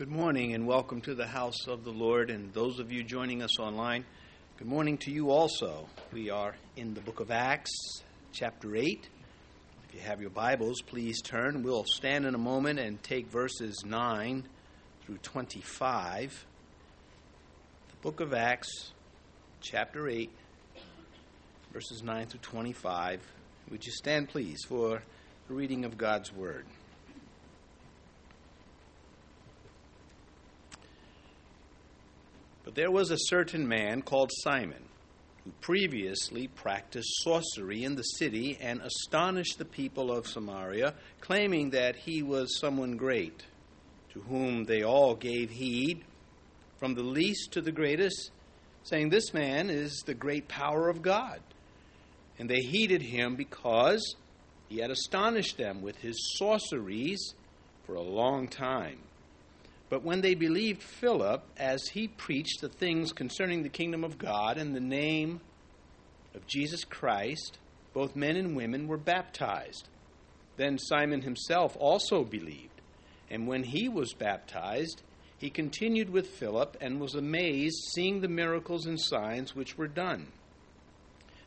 Good morning and welcome to the house of the Lord. And those of you joining us online, good morning to you also. We are in the book of Acts, chapter 8. If you have your Bibles, please turn. We'll stand in a moment and take verses 9 through 25. The book of Acts, chapter 8, verses 9 through 25. Would you stand, please, for the reading of God's Word? But there was a certain man called Simon, who previously practiced sorcery in the city and astonished the people of Samaria, claiming that he was someone great, to whom they all gave heed, from the least to the greatest, saying, This man is the great power of God. And they heeded him because he had astonished them with his sorceries for a long time. But when they believed Philip as he preached the things concerning the kingdom of God in the name of Jesus Christ, both men and women were baptized. Then Simon himself also believed, and when he was baptized, he continued with Philip and was amazed seeing the miracles and signs which were done.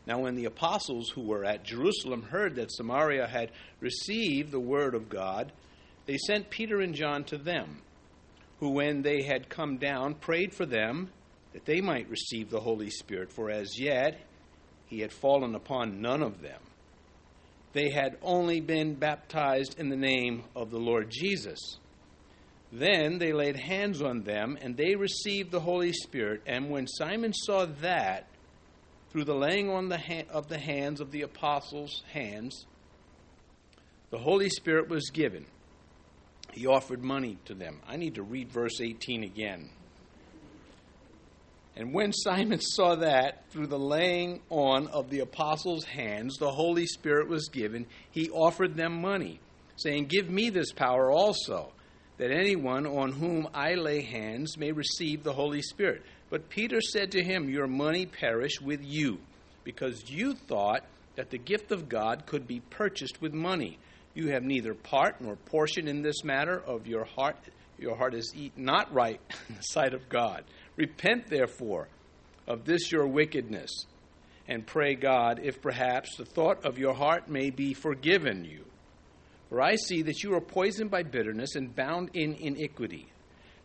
Now, when the apostles who were at Jerusalem heard that Samaria had received the word of God, they sent Peter and John to them who, when they had come down, prayed for them that they might receive the Holy Spirit, for as yet he had fallen upon none of them. They had only been baptized in the name of the Lord Jesus. Then they laid hands on them, and they received the Holy Spirit. And when Simon saw that, through the laying on the ha- of the hands of the apostles' hands, the Holy Spirit was given he offered money to them. I need to read verse 18 again. And when Simon saw that through the laying on of the apostles' hands the Holy Spirit was given, he offered them money, saying, Give me this power also, that anyone on whom I lay hands may receive the Holy Spirit. But Peter said to him, Your money perish with you, because you thought that the gift of God could be purchased with money. You have neither part nor portion in this matter of your heart. Your heart is not right in the sight of God. Repent, therefore, of this your wickedness, and pray God if perhaps the thought of your heart may be forgiven you. For I see that you are poisoned by bitterness and bound in iniquity.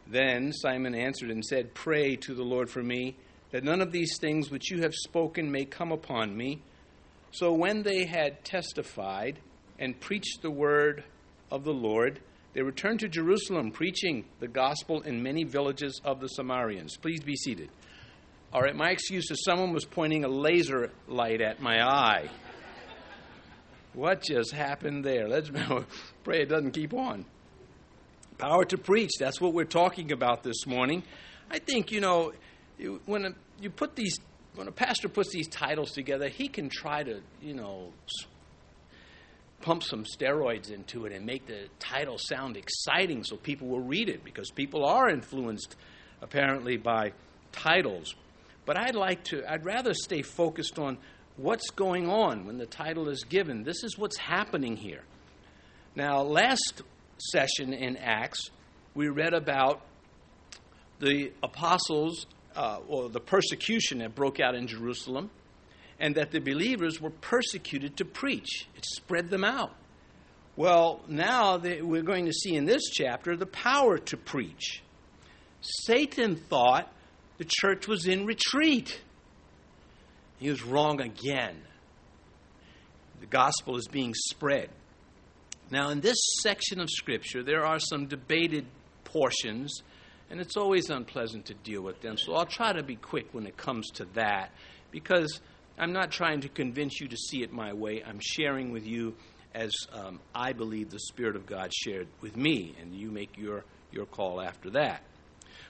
Then Simon answered and said, Pray to the Lord for me, that none of these things which you have spoken may come upon me. So when they had testified, and preached the word of the Lord. They returned to Jerusalem, preaching the gospel in many villages of the Samaritans. Please be seated. All right, my excuse is someone was pointing a laser light at my eye. What just happened there? Let's pray it doesn't keep on. Power to preach, that's what we're talking about this morning. I think, you know, when you put these, when a pastor puts these titles together, he can try to, you know, pump some steroids into it and make the title sound exciting so people will read it because people are influenced apparently by titles. But I'd like to, I'd rather stay focused on what's going on when the title is given. This is what's happening here. Now, last session in Acts, we read about the apostles uh, or the persecution that broke out in Jerusalem and that the believers were persecuted to preach. It spread them out. Well, now we're going to see in this chapter the power to preach. Satan thought the church was in retreat. He was wrong again. The gospel is being spread. Now, in this section of Scripture, there are some debated portions, and it's always unpleasant to deal with them. So I'll try to be quick when it comes to that, because I'm not trying to convince you to see it my way. I'm sharing with you as um, I believe the Spirit of God shared with me, and you make your, your call after that.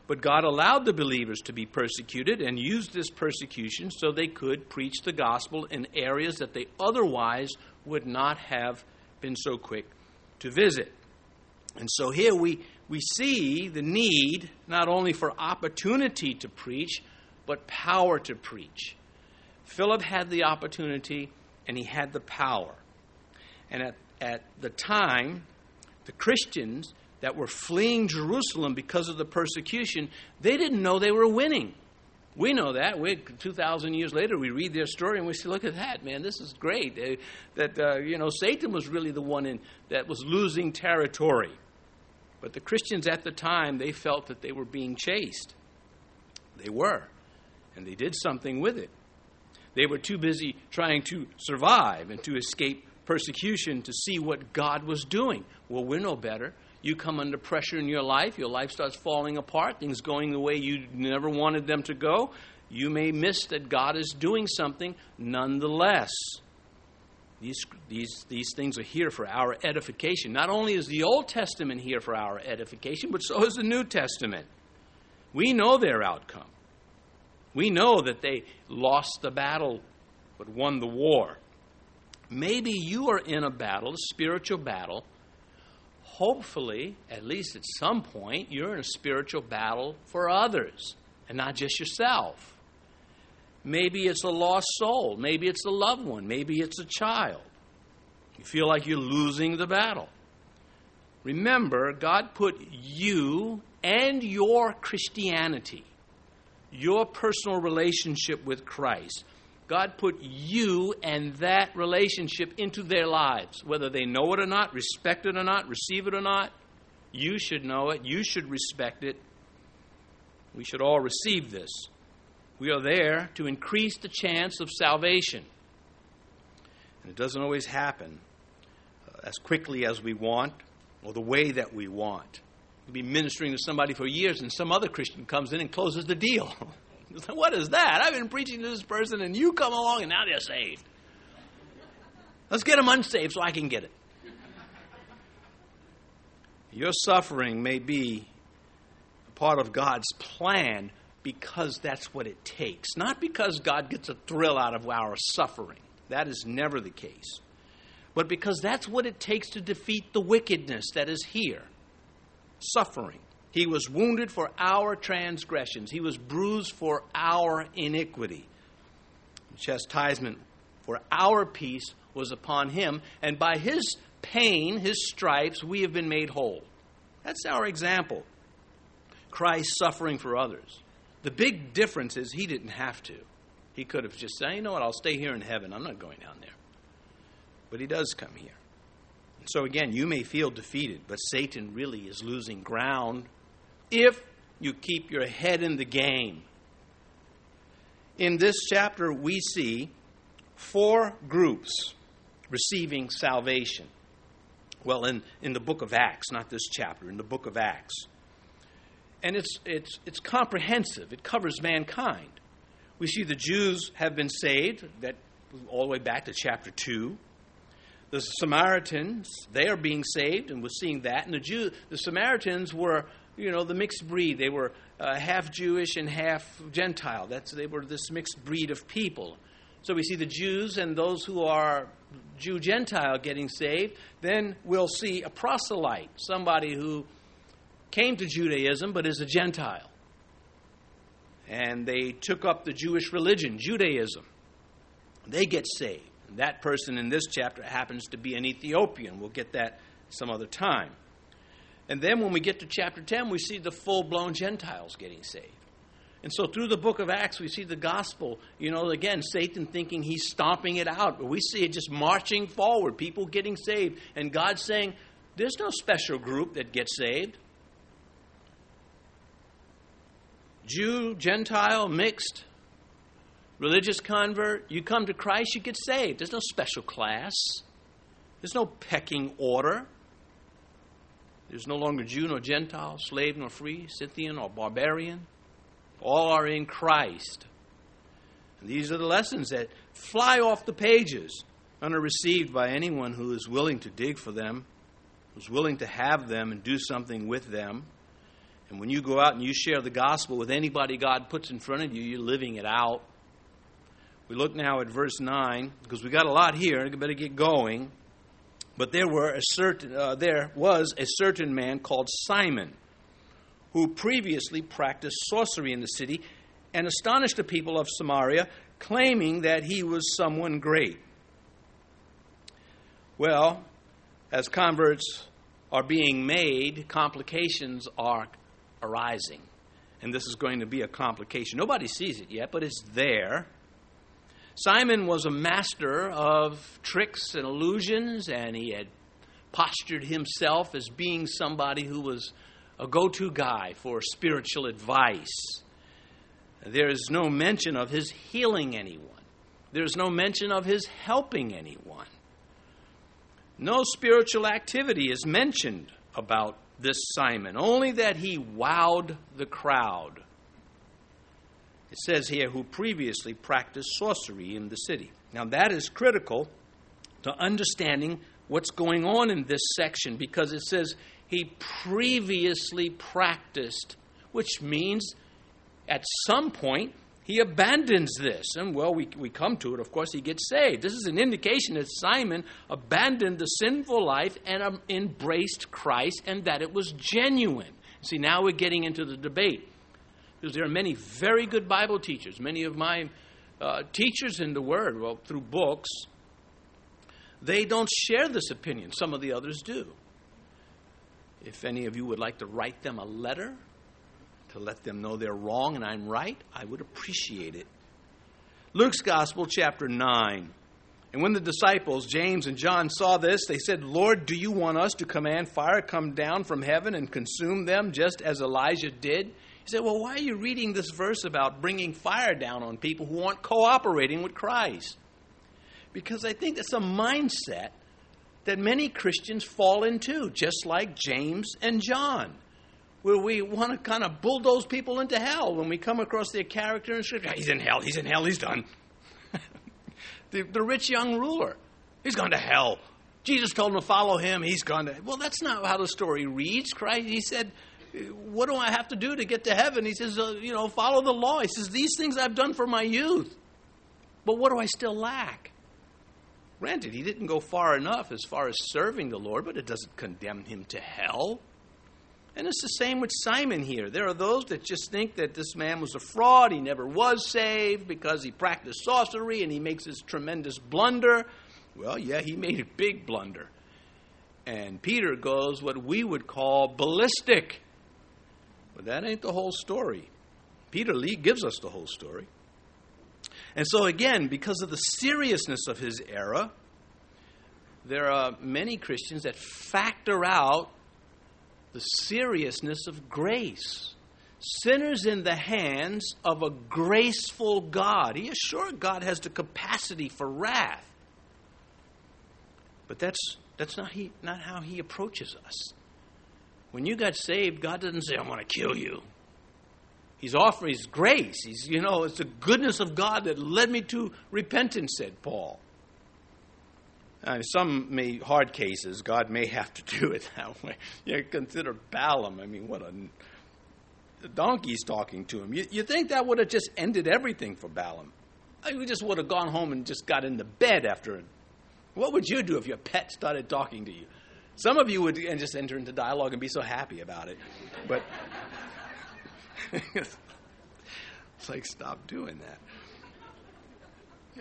But God allowed the believers to be persecuted and used this persecution so they could preach the gospel in areas that they otherwise would not have been so quick to visit. And so here we, we see the need not only for opportunity to preach, but power to preach. Philip had the opportunity and he had the power. And at, at the time, the Christians that were fleeing Jerusalem because of the persecution, they didn't know they were winning. We know that. We, 2,000 years later, we read their story and we say, look at that, man, this is great. Uh, that, uh, you know, Satan was really the one in, that was losing territory. But the Christians at the time, they felt that they were being chased. They were. And they did something with it. They were too busy trying to survive and to escape persecution to see what God was doing. Well, we're no better. You come under pressure in your life, your life starts falling apart, things going the way you never wanted them to go. You may miss that God is doing something nonetheless. These, these, these things are here for our edification. Not only is the Old Testament here for our edification, but so is the New Testament. We know their outcome. We know that they lost the battle but won the war. Maybe you are in a battle, a spiritual battle. Hopefully, at least at some point, you're in a spiritual battle for others and not just yourself. Maybe it's a lost soul. Maybe it's a loved one. Maybe it's a child. You feel like you're losing the battle. Remember, God put you and your Christianity, your personal relationship with Christ, God put you and that relationship into their lives, whether they know it or not, respect it or not, receive it or not. You should know it. You should respect it. We should all receive this. We are there to increase the chance of salvation. And it doesn't always happen uh, as quickly as we want or the way that we want. You'll be ministering to somebody for years, and some other Christian comes in and closes the deal. what is that? I've been preaching to this person, and you come along, and now they're saved. Let's get them unsaved so I can get it. Your suffering may be part of God's plan because that's what it takes, not because God gets a thrill out of our suffering. That is never the case. But because that's what it takes to defeat the wickedness that is here suffering. He was wounded for our transgressions, he was bruised for our iniquity. Chastisement for our peace was upon him, and by his pain, his stripes, we have been made whole. That's our example. Christ suffering for others. The big difference is he didn't have to. He could have just said, you know what, I'll stay here in heaven. I'm not going down there. But he does come here. So again, you may feel defeated, but Satan really is losing ground if you keep your head in the game. In this chapter, we see four groups receiving salvation. Well, in, in the book of Acts, not this chapter, in the book of Acts. And it's, it's, it's comprehensive, it covers mankind. We see the Jews have been saved, that all the way back to chapter 2. The Samaritans, they are being saved, and we're seeing that. And the Jew, the Samaritans were you know, the mixed breed. They were uh, half Jewish and half Gentile. That's, they were this mixed breed of people. So we see the Jews and those who are Jew Gentile getting saved. Then we'll see a proselyte, somebody who came to Judaism but is a Gentile. And they took up the Jewish religion, Judaism. They get saved. And that person in this chapter happens to be an Ethiopian. We'll get that some other time. And then when we get to chapter 10, we see the full blown Gentiles getting saved. And so through the book of Acts, we see the gospel, you know, again, Satan thinking he's stomping it out, but we see it just marching forward, people getting saved, and God saying, there's no special group that gets saved. Jew, Gentile, mixed, religious convert, you come to Christ, you get saved. There's no special class, there's no pecking order. There's no longer Jew nor Gentile, slave nor free, Scythian or barbarian. All are in Christ. And these are the lessons that fly off the pages and are received by anyone who is willing to dig for them, who's willing to have them and do something with them. And when you go out and you share the gospel with anybody God puts in front of you, you're living it out. We look now at verse 9 because we got a lot here. We better get going. But there, were a certain, uh, there was a certain man called Simon who previously practiced sorcery in the city and astonished the people of Samaria, claiming that he was someone great. Well, as converts, are being made, complications are arising. And this is going to be a complication. Nobody sees it yet, but it's there. Simon was a master of tricks and illusions, and he had postured himself as being somebody who was a go to guy for spiritual advice. There is no mention of his healing anyone, there's no mention of his helping anyone. No spiritual activity is mentioned about this Simon, only that he wowed the crowd. It says here, who previously practiced sorcery in the city. Now, that is critical to understanding what's going on in this section because it says he previously practiced, which means at some point he abandons this. And well, we, we come to it, of course, he gets saved. This is an indication that Simon abandoned the sinful life and um, embraced Christ and that it was genuine. See, now we're getting into the debate. Because there are many very good Bible teachers, many of my uh, teachers in the Word, well, through books, they don't share this opinion. Some of the others do. If any of you would like to write them a letter to let them know they're wrong and I'm right, I would appreciate it. Luke's Gospel, chapter 9. And when the disciples, James and John, saw this, they said, Lord, do you want us to command fire come down from heaven and consume them just as Elijah did? He said, Well, why are you reading this verse about bringing fire down on people who aren't cooperating with Christ? Because I think that's a mindset that many Christians fall into, just like James and John where we want to kind of bulldoze people into hell when we come across their character in Scripture. He's in hell, he's in hell, he's done. the, the rich young ruler, he's gone to hell. Jesus told him to follow him, he's gone to Well, that's not how the story reads. Christ, he said, What do I have to do to get to heaven? He says, uh, You know, follow the law. He says, These things I've done for my youth. But what do I still lack? Granted, he didn't go far enough as far as serving the Lord, but it doesn't condemn him to hell. And it's the same with Simon here. There are those that just think that this man was a fraud. He never was saved because he practiced sorcery and he makes this tremendous blunder. Well, yeah, he made a big blunder. And Peter goes what we would call ballistic. But that ain't the whole story. Peter Lee gives us the whole story. And so, again, because of the seriousness of his era, there are many Christians that factor out the seriousness of grace. Sinners in the hands of a graceful God. He is sure God has the capacity for wrath. But that's, that's not, he, not how He approaches us. When you got saved, God doesn't say, I want to kill you. He's offering His grace. He's, you know, it's the goodness of God that led me to repentance, said Paul. Uh, some may hard cases, God may have to do it that way. You consider Balaam. I mean, what a the donkey's talking to him. You, you think that would have just ended everything for Balaam? I mean, we just would have gone home and just got into bed after. What would you do if your pet started talking to you? Some of you would and just enter into dialogue and be so happy about it. But it's like, stop doing that.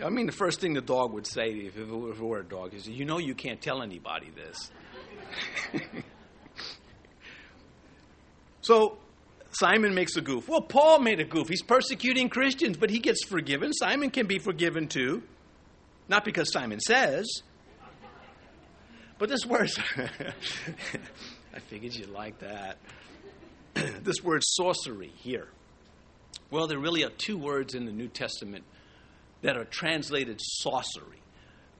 I mean, the first thing the dog would say if it were a dog is, You know, you can't tell anybody this. so Simon makes a goof. Well, Paul made a goof. He's persecuting Christians, but he gets forgiven. Simon can be forgiven too. Not because Simon says, but this word, I figured you'd like that. this word sorcery here. Well, there really are two words in the New Testament that are translated sorcery.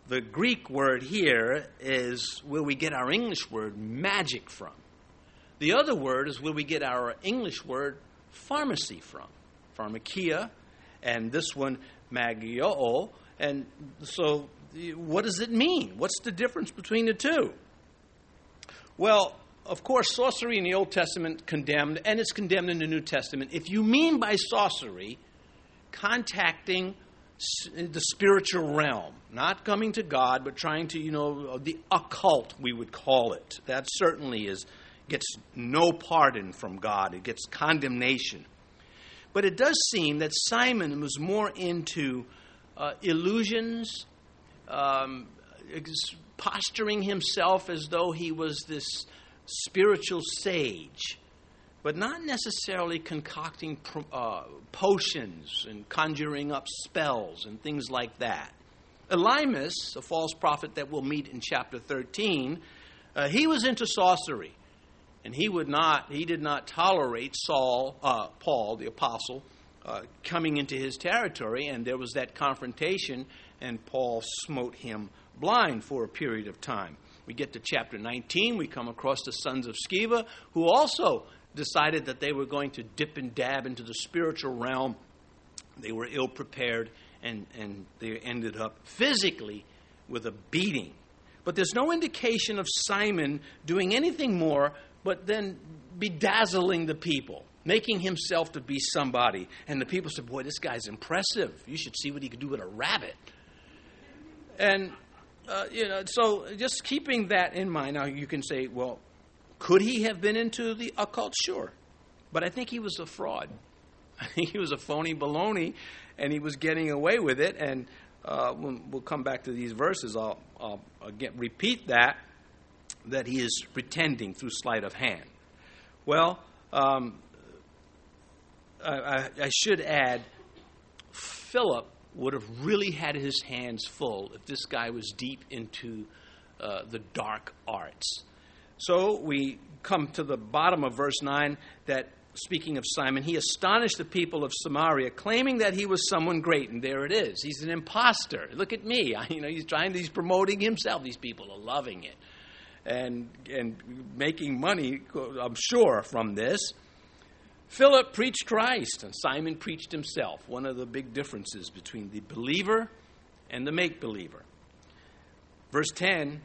The Greek word here is where we get our English word magic from. The other word is where we get our English word pharmacy from. Pharmakia, and this one, magio. And so, what does it mean? What's the difference between the two? Well, of course, sorcery in the Old Testament condemned, and it's condemned in the New Testament. If you mean by sorcery contacting the spiritual realm, not coming to God, but trying to, you know, the occult, we would call it. That certainly is gets no pardon from God. It gets condemnation. But it does seem that Simon was more into uh, illusions, um, posturing himself as though he was this spiritual sage, but not necessarily concocting uh, potions and conjuring up spells and things like that. Elymas, a false prophet that we'll meet in chapter 13, uh, he was into sorcery. And he would not, he did not tolerate Saul, uh, Paul, the apostle, uh, coming into his territory, and there was that confrontation, and Paul smote him blind for a period of time. We get to chapter 19, we come across the sons of Sceva, who also decided that they were going to dip and dab into the spiritual realm. They were ill prepared, and, and they ended up physically with a beating. But there's no indication of Simon doing anything more but then bedazzling the people, making himself to be somebody. And the people said, Boy, this guy's impressive. You should see what he could do with a rabbit. And, uh, you know, so just keeping that in mind, now you can say, well, could he have been into the occult? Sure. But I think he was a fraud. I think he was a phony baloney, and he was getting away with it. And uh, we'll come back to these verses, I'll, I'll again repeat that that he is pretending through sleight of hand. Well, um, I, I, should add, Philip would have really had his hands full if this guy was deep into uh, the dark arts. So we come to the bottom of verse 9 that speaking of Simon, he astonished the people of Samaria, claiming that he was someone great. And there it is. He's an impostor. Look at me. I, you know, he's trying. He's promoting himself. These people are loving it, and and making money. I'm sure from this. Philip preached Christ, and Simon preached himself. One of the big differences between the believer and the make believer. Verse 10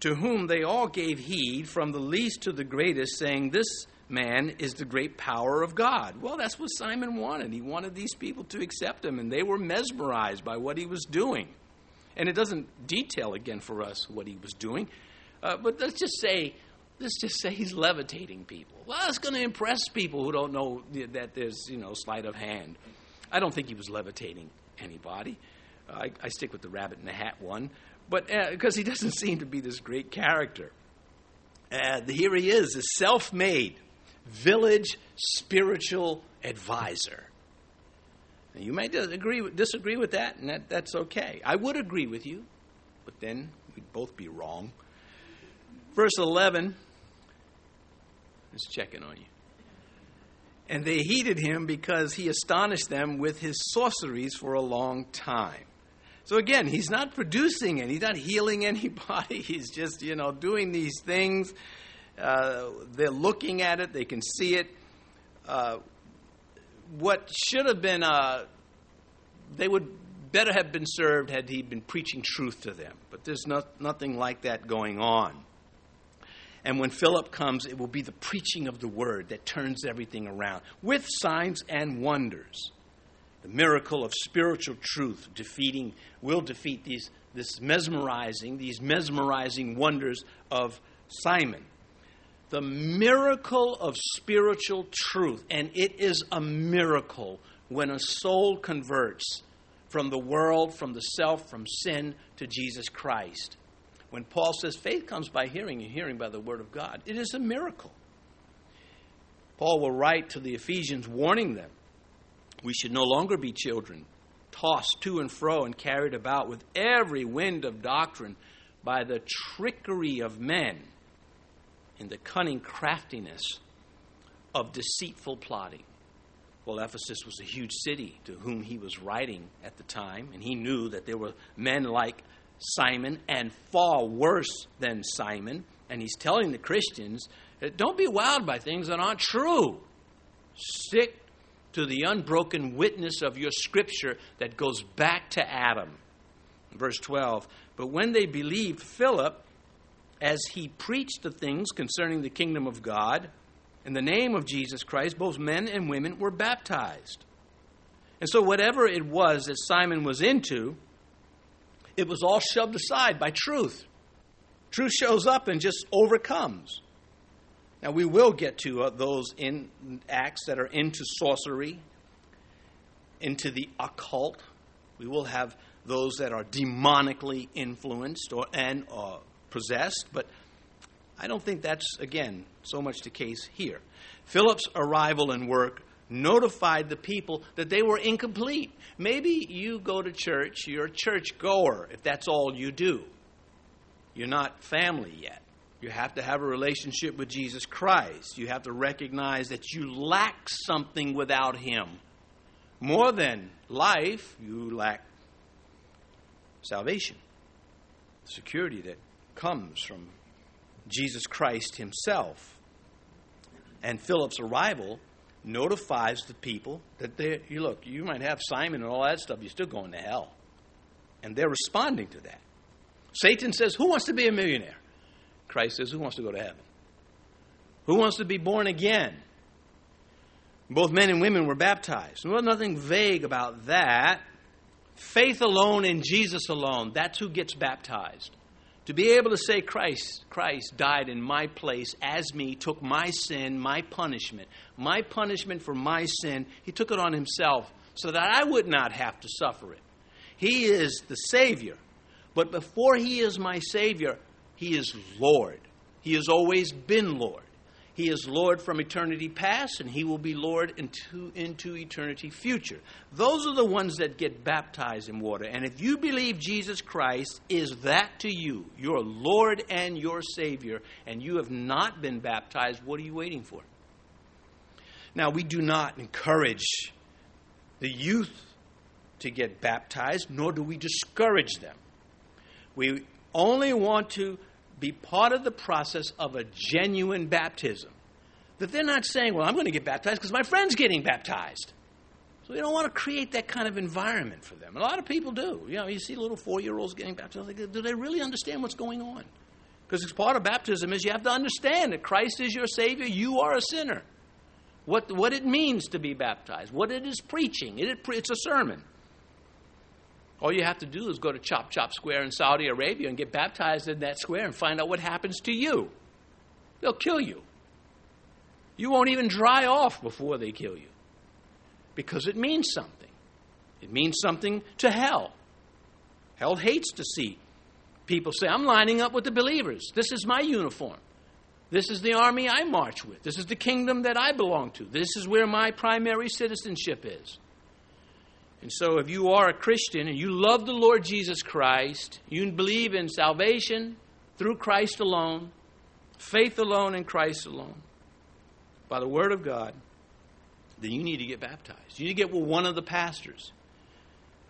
To whom they all gave heed, from the least to the greatest, saying, This man is the great power of God. Well, that's what Simon wanted. He wanted these people to accept him, and they were mesmerized by what he was doing. And it doesn't detail again for us what he was doing, uh, but let's just say let's just say he's levitating people. Well, it's going to impress people who don't know that there's you know sleight of hand. I don't think he was levitating anybody. Uh, I, I, stick with the rabbit in the hat one, but because uh, he doesn't seem to be this great character. Uh, here he is, a self-made village spiritual advisor. Now, you may disagree, disagree with that, and that, that's okay. I would agree with you, but then we'd both be wrong. Verse 11 is checking on you. And they heeded him because he astonished them with his sorceries for a long time. So again, he's not producing and he's not healing anybody. He's just, you know, doing these things uh, they're looking at it, they can see it. Uh, what should have been, uh, they would better have been served had he been preaching truth to them. But there's not, nothing like that going on. And when Philip comes, it will be the preaching of the word that turns everything around with signs and wonders. The miracle of spiritual truth defeating will defeat these this mesmerizing these mesmerizing wonders of Simon the miracle of spiritual truth. And it is a miracle when a soul converts from the world, from the self, from sin to Jesus Christ. When Paul says faith comes by hearing and hearing by the word of God, it is a miracle. Paul will write to the Ephesians warning them we should no longer be children, tossed to and fro and carried about with every wind of doctrine by the trickery of men in the cunning craftiness of deceitful plotting. Well, Ephesus was a huge city to whom he was writing at the time, and he knew that there were men like Simon and far worse than Simon. And he's telling the Christians, don't be wowed by things that aren't true. Stick to the unbroken witness of your scripture that goes back to Adam. Verse 12 But when they believed Philip, as he preached the things concerning the kingdom of God, in the name of Jesus Christ, both men and women were baptized. And so, whatever it was that Simon was into, it was all shoved aside by truth. Truth shows up and just overcomes. Now, we will get to uh, those in Acts that are into sorcery, into the occult. We will have those that are demonically influenced or and uh, possessed, but I don't think that's, again, so much the case here. Philip's arrival and work notified the people that they were incomplete. Maybe you go to church, you're a church goer, if that's all you do. You're not family yet. You have to have a relationship with Jesus Christ. You have to recognize that you lack something without Him. More than life, you lack salvation, security that comes from Jesus Christ Himself. And Philip's arrival notifies the people that they you look, you might have Simon and all that stuff, you're still going to hell. And they're responding to that. Satan says, Who wants to be a millionaire? Christ says, Who wants to go to heaven? Who wants to be born again? Both men and women were baptized. Was nothing vague about that. Faith alone in Jesus alone, that's who gets baptized. To be able to say, Christ, Christ died in my place as me, took my sin, my punishment, my punishment for my sin, he took it on himself so that I would not have to suffer it. He is the Savior. But before he is my Savior, he is Lord. He has always been Lord. He is Lord from eternity past, and He will be Lord into, into eternity future. Those are the ones that get baptized in water. And if you believe Jesus Christ is that to you, your Lord and your Savior, and you have not been baptized, what are you waiting for? Now, we do not encourage the youth to get baptized, nor do we discourage them. We only want to be part of the process of a genuine baptism. That they're not saying, well, I'm going to get baptized because my friend's getting baptized. So we don't want to create that kind of environment for them. A lot of people do. You know, you see little four year olds getting baptized. Do they really understand what's going on? Because it's part of baptism is you have to understand that Christ is your Savior, you are a sinner. What, what it means to be baptized, what it is preaching. It, it's a sermon. All you have to do is go to Chop Chop Square in Saudi Arabia and get baptized in that square and find out what happens to you. They'll kill you. You won't even dry off before they kill you because it means something. It means something to hell. Hell hates to see people say, I'm lining up with the believers. This is my uniform. This is the army I march with. This is the kingdom that I belong to. This is where my primary citizenship is. And so, if you are a Christian and you love the Lord Jesus Christ, you believe in salvation through Christ alone, faith alone in Christ alone, by the Word of God, then you need to get baptized. You need to get with one of the pastors.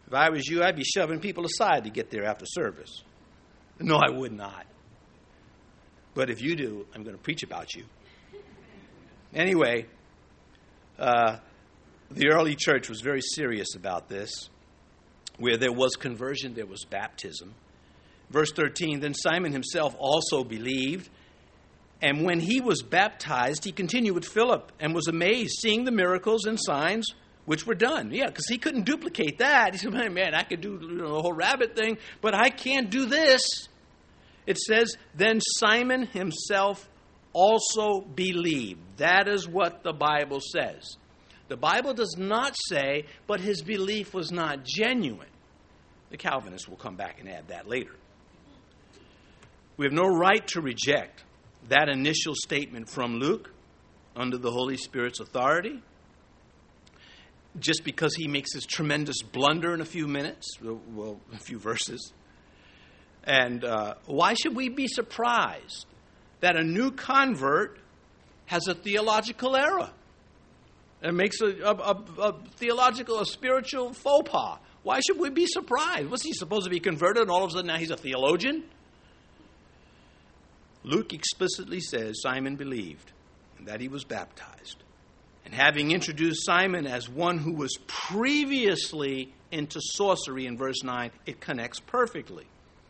If I was you, I'd be shoving people aside to get there after service. No, I would not. But if you do, I'm going to preach about you. Anyway, uh, the early church was very serious about this. Where there was conversion, there was baptism. Verse 13 Then Simon himself also believed. And when he was baptized, he continued with Philip and was amazed, seeing the miracles and signs which were done. Yeah, because he couldn't duplicate that. He said, man, I could do you know, the whole rabbit thing, but I can't do this. It says, Then Simon himself also believed. That is what the Bible says. The Bible does not say, but his belief was not genuine. The Calvinists will come back and add that later. We have no right to reject that initial statement from Luke under the Holy Spirit's authority just because he makes this tremendous blunder in a few minutes, well, a few verses. And uh, why should we be surprised that a new convert has a theological error? And makes a, a, a, a, theological, a spiritual faux pas. Why should we be surprised? Was he supposed to be converted and all of a sudden now he's a theologian? Luke explicitly says Simon believed and that he was baptized. And having introduced Simon as one who was previously into sorcery in verse 9, it connects perfectly.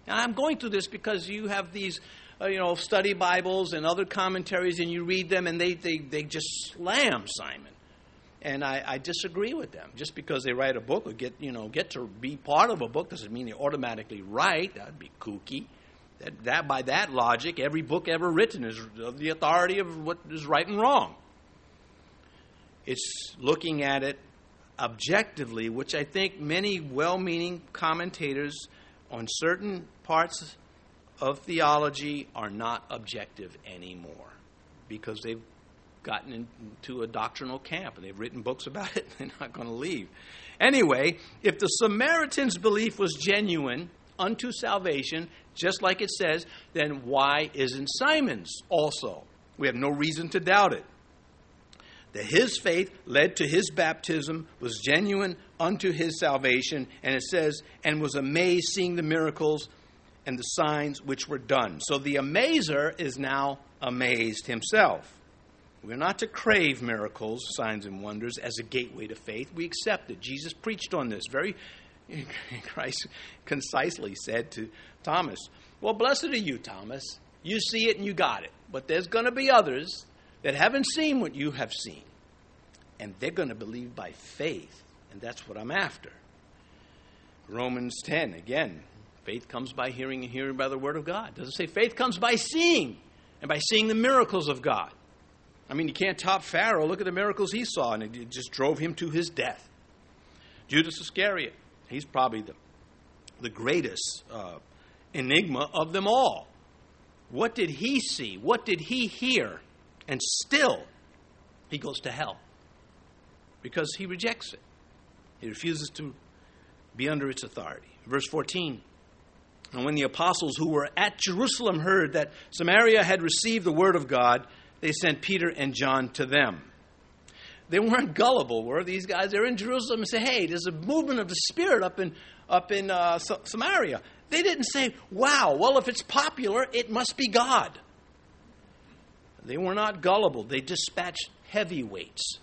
Now, I'm going through this because you have these uh, you know, study Bibles and other commentaries, and you read them, and they, they, they just slam Simon and I, I, disagree with them. Just because they write a book or get you know get to be part of a book doesn't mean they automatically right. That'd be kooky. That, that by that logic, every book ever written is of the authority of what is right and wrong. It's looking at it objectively, which I think many well-meaning commentators on certain parts of theology are not objective anymore because they've gotten into a doctrinal camp and they've written books about it. They're not going to leave. Anyway, if the Samaritan's belief was genuine unto salvation, just like it says, then why isn't Simon's also? We have no reason to doubt it. That his faith led to his baptism, was genuine unto his salvation, and it says, and was amazed seeing the miracles and the signs which were done. So the amazer is now amazed himself. We're not to crave miracles, signs, and wonders as a gateway to faith. We accept it. Jesus preached on this very Christ concisely said to Thomas, Well, blessed are you, Thomas. You see it and you got it. But there's going to be others that haven't seen what you have seen. And they're going to believe by faith. And that's what I'm after. Romans 10, again, faith comes by hearing and hearing by the word of God. It say faith comes by seeing and by seeing the miracles of God? I mean, you can't top Pharaoh. Look at the miracles he saw, and it just drove him to his death. Judas Iscariot, he's probably the, the greatest uh, enigma of them all. What did he see? What did he hear? And still, he goes to hell because he rejects it. He refuses to be under its authority. Verse 14 And when the apostles who were at Jerusalem heard that Samaria had received the word of God, they sent Peter and John to them. They weren't gullible, were these guys? They're in Jerusalem and say, "Hey, there's a movement of the Spirit up in up in uh, Samaria." They didn't say, "Wow, well, if it's popular, it must be God." They were not gullible. They dispatched heavyweights.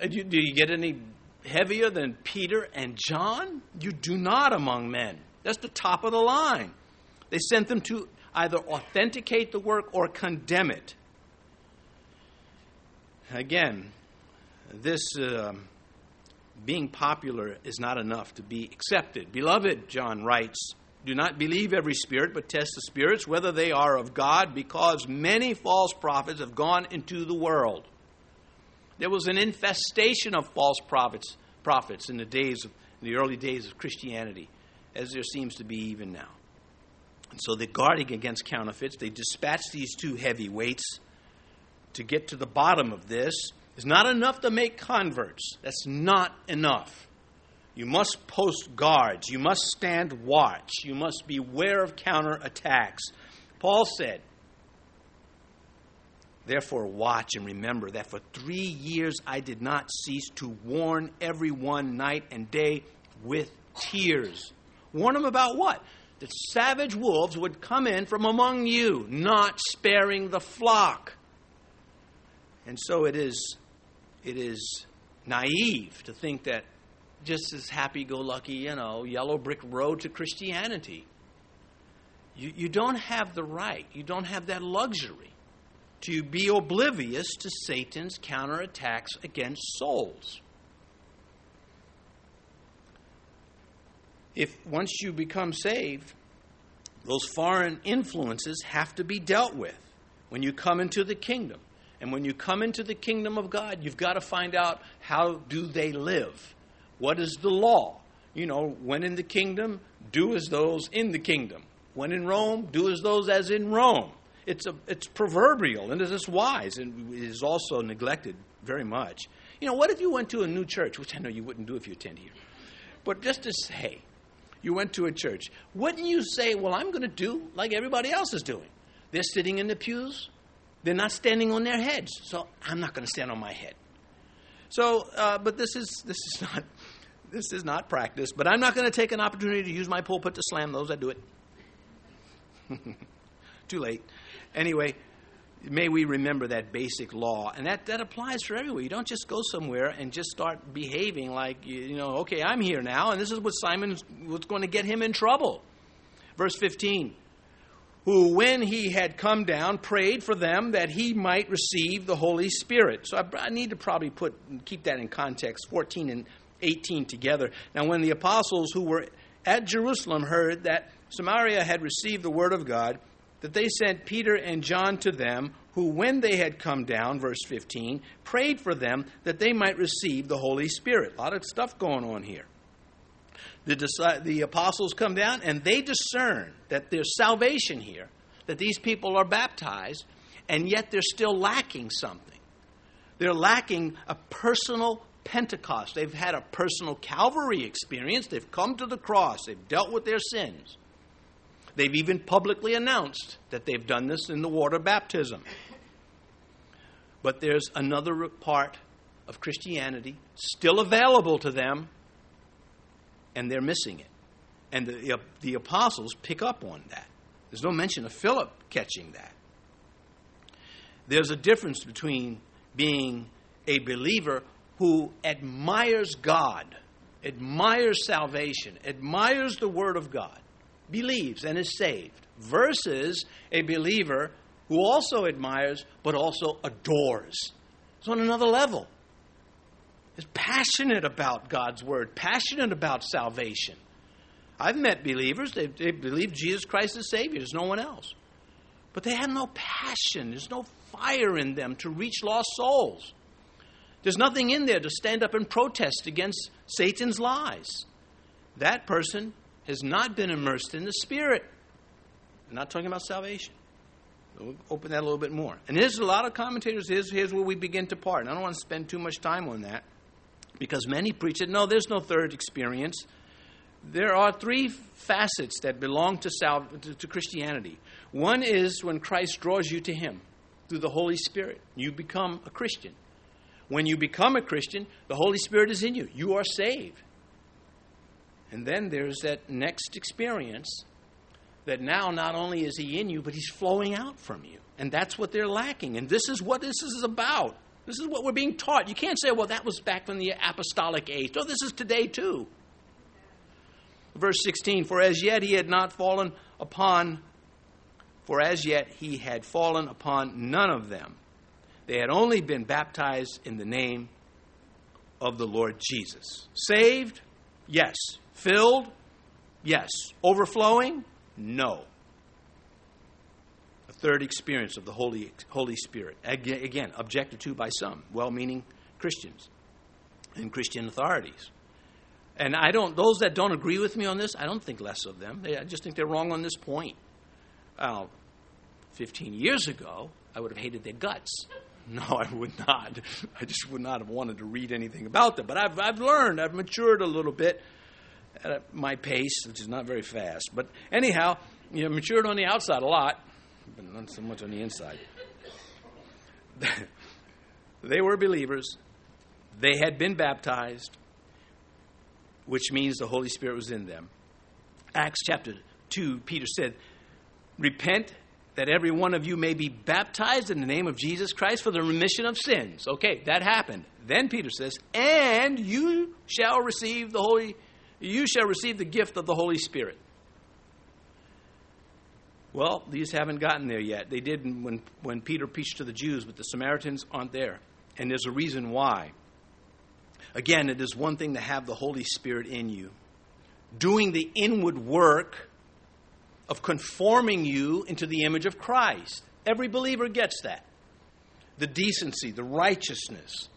Uh, do you, do you get any heavier than Peter and John? You do not among men. That's the top of the line. They sent them to either authenticate the work or condemn it. Again, this uh, being popular is not enough to be accepted. Beloved, John writes, do not believe every spirit, but test the spirits whether they are of God, because many false prophets have gone into the world. There was an infestation of false prophets, prophets in the days of, the early days of Christianity, as there seems to be even now. And so they're guarding against counterfeits. They dispatch these two heavyweights to get to the bottom of this. is not enough to make converts. That's not enough. You must post guards. You must stand watch. You must beware of counterattacks. Paul said, Therefore, watch and remember that for three years I did not cease to warn everyone night and day with tears. Warn them about what? That savage wolves would come in from among you, not sparing the flock. And so it is, it is naive to think that just as happy go lucky, you know, yellow brick road to Christianity. You, you don't have the right, you don't have that luxury to be oblivious to Satan's counterattacks against souls. If once you become saved, those foreign influences have to be dealt with when you come into the kingdom. And when you come into the kingdom of God, you've got to find out how do they live? What is the law? You know, when in the kingdom, do as those in the kingdom. When in Rome, do as those as in Rome. It's, a, it's proverbial and it is wise and it is also neglected very much. You know, what if you went to a new church, which I know you wouldn't do if you attend here, but just to say, you went to a church, wouldn't you say, well, I'm going to do like everybody else is doing? They're sitting in the pews, they're not standing on their heads, so I'm not going to stand on my head. So, uh, but this is this is not this is not practice. But I'm not going to take an opportunity to use my pulpit to slam those that do it. Too late. Anyway, may we remember that basic law. And that, that applies for everywhere. You don't just go somewhere and just start behaving like, you know, okay, I'm here now, and this is what Simon was going to get him in trouble. Verse 15 Who, when he had come down, prayed for them that he might receive the Holy Spirit. So I, I need to probably put keep that in context 14 and 18 together. Now, when the apostles who were at Jerusalem heard that Samaria had received the word of God, that they sent Peter and John to them, who, when they had come down, verse 15, prayed for them that they might receive the Holy Spirit. A lot of stuff going on here. The, the apostles come down and they discern that there's salvation here, that these people are baptized, and yet they're still lacking something. They're lacking a personal Pentecost. They've had a personal Calvary experience. They've come to the cross. They've dealt with their sins. They've even publicly announced that they've done this in the water baptism. But there's another part of Christianity still available to them, and they're missing it. And the, the apostles pick up on that. There's no mention of Philip catching that. There's a difference between being a believer who admires God, admires salvation, admires the Word of God, believes and is saved, versus a believer who also admires but also adores. It's on another level. Is passionate about God's Word, passionate about salvation. I've met believers, they, they believe Jesus Christ is Savior, there's no one else. But they have no passion, there's no fire in them to reach lost souls. There's nothing in there to stand up and protest against Satan's lies. That person has not been immersed in the Spirit. I'm not talking about salvation. We'll open that a little bit more. And there's a lot of commentators. Here's, here's where we begin to part. And I don't want to spend too much time on that because many preach that no, there's no third experience. There are three facets that belong to, sal- to, to Christianity. One is when Christ draws you to Him through the Holy Spirit. You become a Christian. When you become a Christian, the Holy Spirit is in you. You are saved. And then there's that next experience that now not only is He in you, but He's flowing out from you. And that's what they're lacking. And this is what this is about. This is what we're being taught. You can't say, well, that was back from the apostolic age. No, this is today too. Verse 16 For as yet he had not fallen upon, for as yet he had fallen upon none of them they had only been baptized in the name of the Lord Jesus. Saved? Yes. Filled? Yes. Overflowing? No. Third experience of the Holy, Holy Spirit. Again, objected to by some well meaning Christians and Christian authorities. And I don't, those that don't agree with me on this, I don't think less of them. I just think they're wrong on this point. Uh, 15 years ago, I would have hated their guts. No, I would not. I just would not have wanted to read anything about them. But I've, I've learned, I've matured a little bit at my pace, which is not very fast. But anyhow, you know, matured on the outside a lot, but not so much on the inside. they were believers. They had been baptized, which means the Holy Spirit was in them. Acts chapter 2, Peter said, Repent that every one of you may be baptized in the name of Jesus Christ for the remission of sins. Okay, that happened. Then Peter says, and you shall receive the Holy, you shall receive the gift of the Holy Spirit. Well, these haven't gotten there yet. They did when, when Peter preached to the Jews, but the Samaritans aren't there. And there's a reason why. Again, it is one thing to have the Holy Spirit in you, doing the inward work of conforming you into the image of Christ. Every believer gets that. The decency, the righteousness,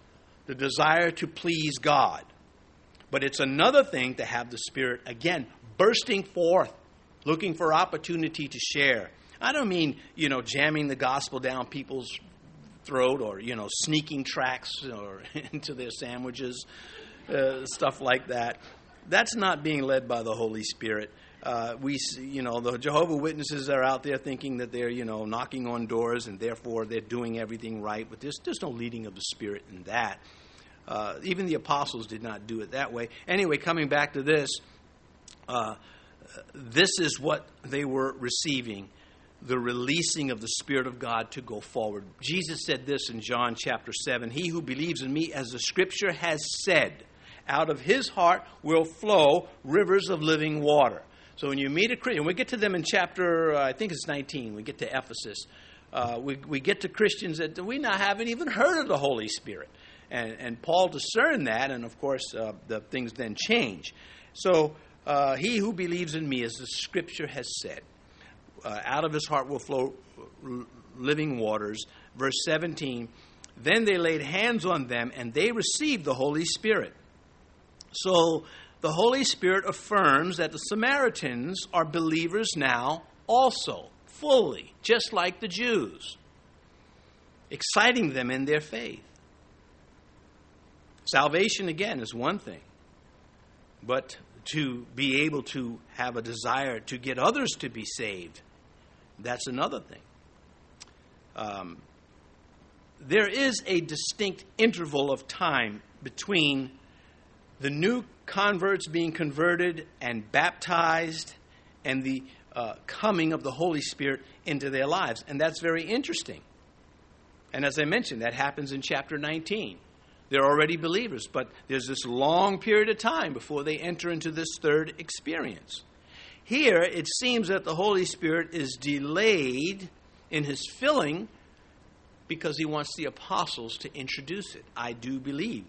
the desire to please God. But it's another thing to have the Spirit, again, bursting forth, looking for opportunity to share. I don't mean, you know, jamming the gospel down people's throat or, you know, sneaking tracks or into their sandwiches, uh, stuff like that. That's not being led by the Holy Spirit uh, we, you know, the Jehovah Witnesses are out there thinking that they're, you know, knocking on doors and therefore they're doing everything right. But there's, there's no leading of the Spirit in that. Uh, even the apostles did not do it that way. Anyway, coming back to this, uh, this is what they were receiving the releasing of the Spirit of God to go forward. Jesus said this in John chapter 7 He who believes in me, as the scripture has said, out of his heart will flow rivers of living water. So when you meet a Christian, we get to them in chapter, uh, I think it's 19, we get to Ephesus. Uh, we, we get to Christians that we now haven't even heard of the Holy Spirit. And, and Paul discerned that, and of course, uh, the things then change. So, uh, he who believes in me, as the scripture has said, uh, out of his heart will flow living waters. Verse 17, then they laid hands on them, and they received the Holy Spirit. So, the Holy Spirit affirms that the Samaritans are believers now also, fully, just like the Jews, exciting them in their faith. Salvation, again, is one thing, but to be able to have a desire to get others to be saved, that's another thing. Um, there is a distinct interval of time between the new converts being converted and baptized and the uh, coming of the Holy Spirit into their lives. And that's very interesting. And as I mentioned, that happens in chapter 19. They're already believers, but there's this long period of time before they enter into this third experience. Here, it seems that the Holy Spirit is delayed in his filling because he wants the apostles to introduce it. I do believe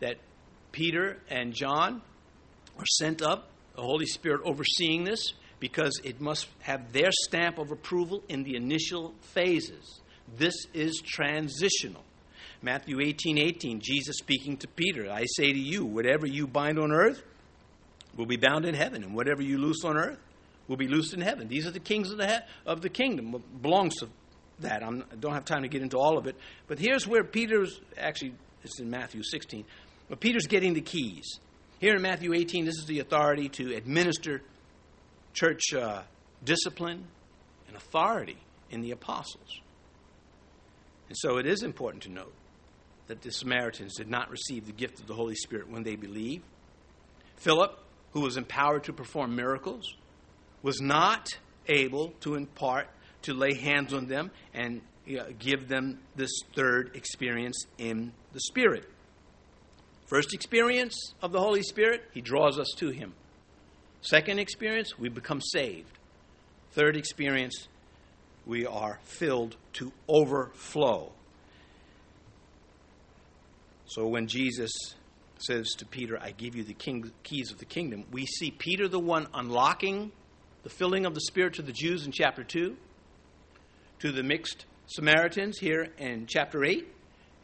that Peter and John are sent up, the Holy Spirit overseeing this, because it must have their stamp of approval in the initial phases. This is transitional. Matthew 18 18, Jesus speaking to Peter, I say to you, whatever you bind on earth will be bound in heaven, and whatever you loose on earth will be loosed in heaven. These are the kings of the, he- of the kingdom, belongs to that. I'm, I do not have time to get into all of it. But here's where Peter's, actually, it's in Matthew 16, but Peter's getting the keys. Here in Matthew 18, this is the authority to administer church uh, discipline and authority in the apostles. And so it is important to note that the Samaritans did not receive the gift of the Holy Spirit when they believed. Philip, who was empowered to perform miracles, was not able to impart, to lay hands on them and give them this third experience in the Spirit. First experience of the Holy Spirit, He draws us to Him. Second experience, we become saved. Third experience, we are filled to overflow. So when Jesus says to Peter, I give you the king, keys of the kingdom, we see Peter the one unlocking the filling of the Spirit to the Jews in chapter 2, to the mixed Samaritans here in chapter 8,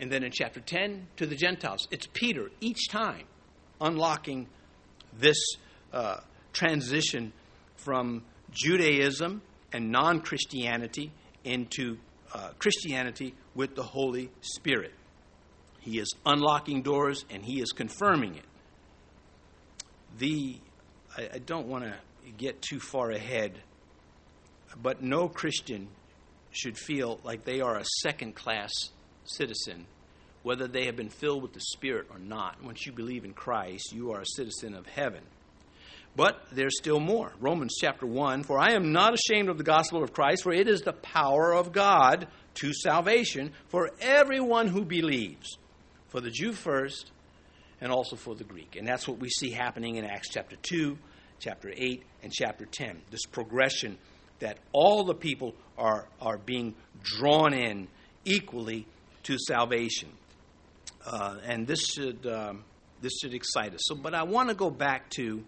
and then in chapter 10 to the Gentiles. It's Peter each time unlocking this uh, transition from Judaism and non Christianity into uh, Christianity with the Holy Spirit. He is unlocking doors and he is confirming it. The I, I don't want to get too far ahead, but no Christian should feel like they are a second class citizen, whether they have been filled with the Spirit or not. Once you believe in Christ, you are a citizen of heaven. But there's still more. Romans chapter 1 For I am not ashamed of the gospel of Christ, for it is the power of God to salvation for everyone who believes, for the Jew first, and also for the Greek. And that's what we see happening in Acts chapter 2, chapter 8, and chapter 10. This progression that all the people are, are being drawn in equally to salvation. Uh, and this should, um, this should excite us. So, but I want to go back to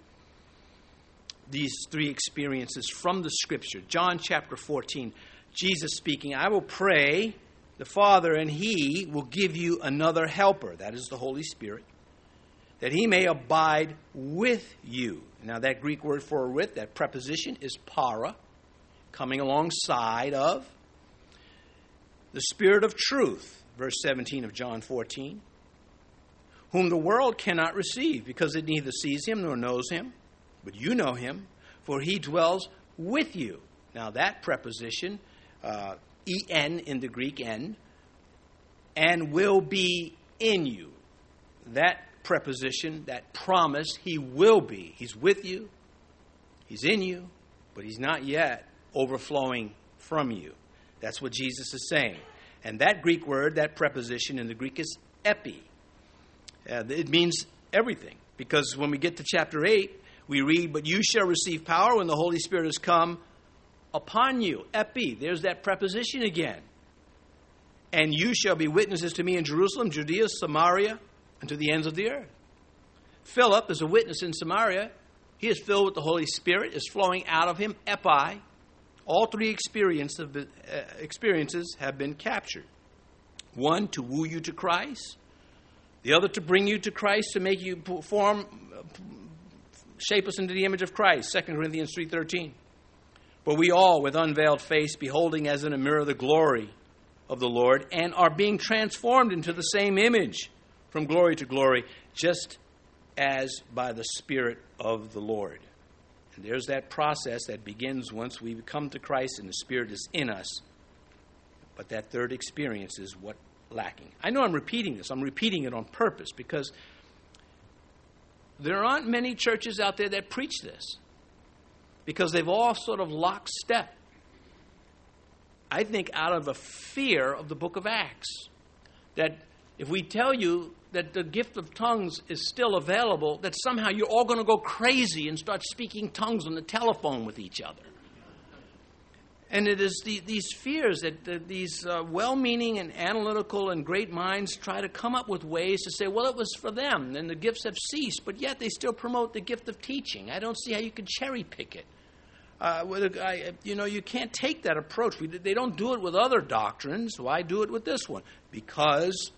these three experiences from the scripture. John chapter 14, Jesus speaking, I will pray the Father, and He will give you another helper. That is the Holy Spirit. That He may abide with you. Now, that Greek word for with, that preposition, is para, coming alongside of the Spirit of truth, verse 17 of John 14, whom the world cannot receive because it neither sees Him nor knows Him but you know him, for he dwells with you. Now, that preposition, uh, en in the Greek en, and will be in you. That preposition, that promise, he will be. He's with you, he's in you, but he's not yet overflowing from you. That's what Jesus is saying. And that Greek word, that preposition in the Greek is epi. Uh, it means everything. Because when we get to chapter 8, we read, But you shall receive power when the Holy Spirit has come upon you. Epi, there's that preposition again. And you shall be witnesses to me in Jerusalem, Judea, Samaria, and to the ends of the earth. Philip is a witness in Samaria. He is filled with the Holy Spirit, is flowing out of him, epi. All three experience of, uh, experiences have been captured. One, to woo you to Christ. The other, to bring you to Christ, to make you perform shape us into the image of Christ, 2 Corinthians 3:13. For we all with unveiled face beholding as in a mirror the glory of the Lord and are being transformed into the same image from glory to glory just as by the spirit of the Lord. And there's that process that begins once we come to Christ and the spirit is in us. But that third experience is what lacking. I know I'm repeating this. I'm repeating it on purpose because there aren't many churches out there that preach this because they've all sort of locked step. I think out of a fear of the book of Acts. That if we tell you that the gift of tongues is still available, that somehow you're all going to go crazy and start speaking tongues on the telephone with each other. And it is the, these fears that the, these uh, well meaning and analytical and great minds try to come up with ways to say, well, it was for them, and the gifts have ceased, but yet they still promote the gift of teaching. I don't see how you can cherry pick it. Uh, I, you know, you can't take that approach. We, they don't do it with other doctrines. Why do it with this one? Because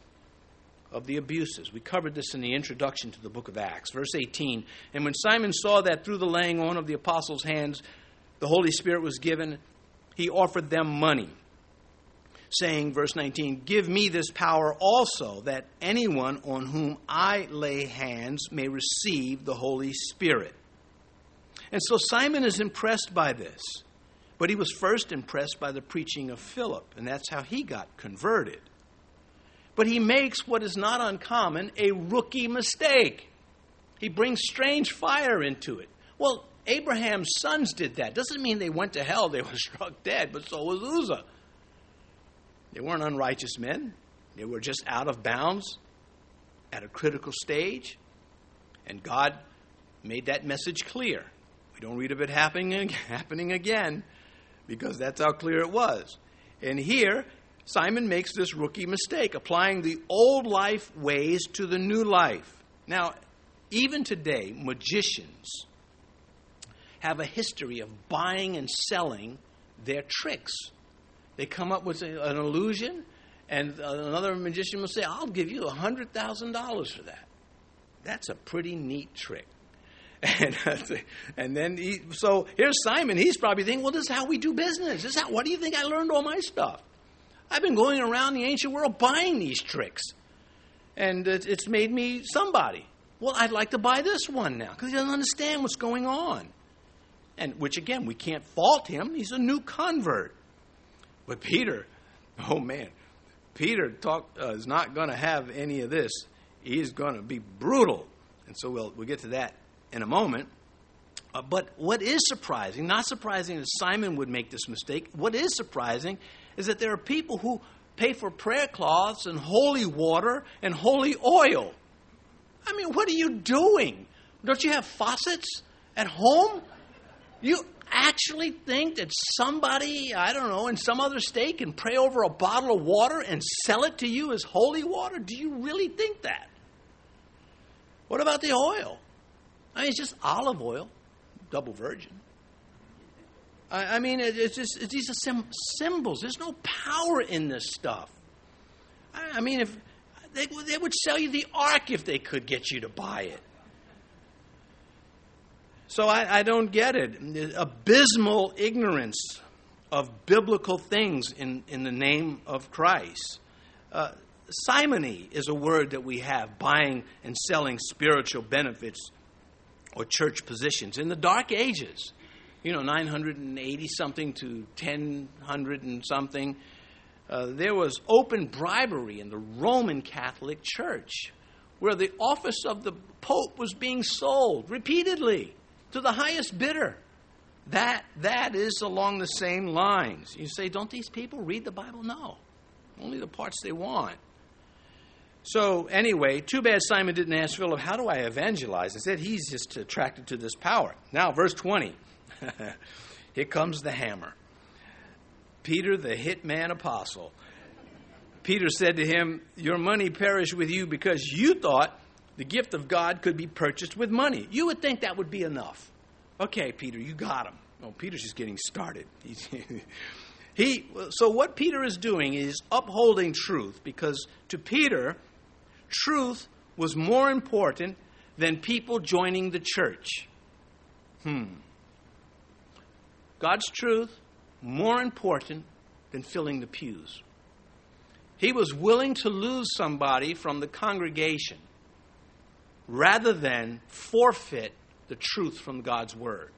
of the abuses. We covered this in the introduction to the book of Acts. Verse 18 And when Simon saw that through the laying on of the apostles' hands the Holy Spirit was given, he offered them money, saying, verse 19, Give me this power also, that anyone on whom I lay hands may receive the Holy Spirit. And so Simon is impressed by this. But he was first impressed by the preaching of Philip, and that's how he got converted. But he makes what is not uncommon a rookie mistake. He brings strange fire into it. Well, Abraham's sons did that. Doesn't mean they went to hell, they were struck dead, but so was Uzzah. They weren't unrighteous men, they were just out of bounds at a critical stage, and God made that message clear. Don't read of it happening, happening again because that's how clear it was. And here, Simon makes this rookie mistake, applying the old life ways to the new life. Now, even today, magicians have a history of buying and selling their tricks. They come up with an illusion, and another magician will say, I'll give you $100,000 for that. That's a pretty neat trick. And, and then he, so here's Simon. He's probably thinking, well, this is how we do business. This is how, what do you think I learned all my stuff? I've been going around the ancient world buying these tricks. And it's made me somebody. Well, I'd like to buy this one now because he doesn't understand what's going on and which again we can't fault him he's a new convert but peter oh man peter talk, uh, is not going to have any of this he's going to be brutal and so we'll, we'll get to that in a moment uh, but what is surprising not surprising that simon would make this mistake what is surprising is that there are people who pay for prayer cloths and holy water and holy oil i mean what are you doing don't you have faucets at home you actually think that somebody, I don't know, in some other state can pray over a bottle of water and sell it to you as holy water? Do you really think that? What about the oil? I mean, it's just olive oil, double virgin. I, I mean, it, it's just it's these are sim- symbols. There's no power in this stuff. I, I mean, if they, they would sell you the ark if they could get you to buy it. So I, I don't get it. Abysmal ignorance of biblical things in, in the name of Christ. Uh, simony is a word that we have, buying and selling spiritual benefits or church positions. In the Dark Ages, you know, 980 something to 1000 and something, uh, there was open bribery in the Roman Catholic Church where the office of the Pope was being sold repeatedly to the highest bidder. That, that is along the same lines. You say, don't these people read the Bible? No, only the parts they want. So, anyway, too bad Simon didn't ask Philip, How do I evangelize? I said he's just attracted to this power. Now, verse 20. Here comes the hammer. Peter, the hitman apostle. Peter said to him, Your money perish with you because you thought the gift of God could be purchased with money. You would think that would be enough. Okay, Peter, you got him. Oh, Peter's just getting started. he, so, what Peter is doing is upholding truth because to Peter, truth was more important than people joining the church. Hmm. God's truth more important than filling the pews. He was willing to lose somebody from the congregation rather than forfeit the truth from God's Word.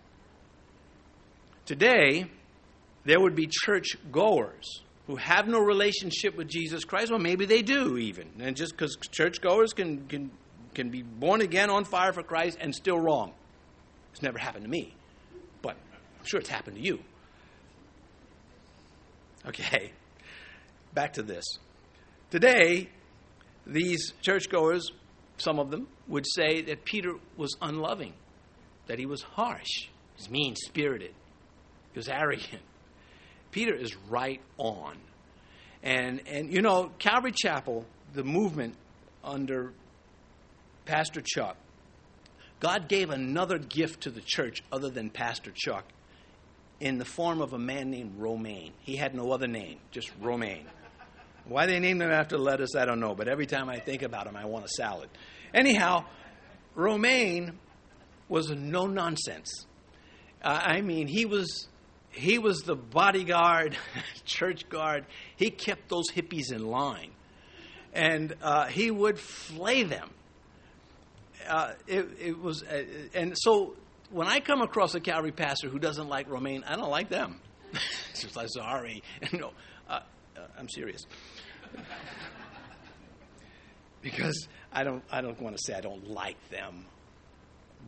Today, there would be church goers who have no relationship with Jesus Christ, well, maybe they do even. And just because churchgoers can, can, can be born again on fire for Christ and still wrong. It's never happened to me, but I'm sure it's happened to you. Okay, back to this. Today, these churchgoers, some of them, would say that Peter was unloving, that he was harsh, he was mean spirited, he was arrogant. Peter is right on. And, and you know, Calvary Chapel, the movement under Pastor Chuck, God gave another gift to the church other than Pastor Chuck in the form of a man named Romaine. He had no other name, just Romaine. Why they named him after lettuce, I don't know, but every time I think about him, I want a salad. Anyhow, Romaine was no nonsense. Uh, I mean, he was he was the bodyguard, church guard. He kept those hippies in line, and uh, he would flay them. Uh, it, it, was, uh, and so when I come across a Calvary pastor who doesn't like Romaine, I don't like them. Just like sorry, no, uh, uh, I'm serious. because I don't, I don't want to say I don't like them,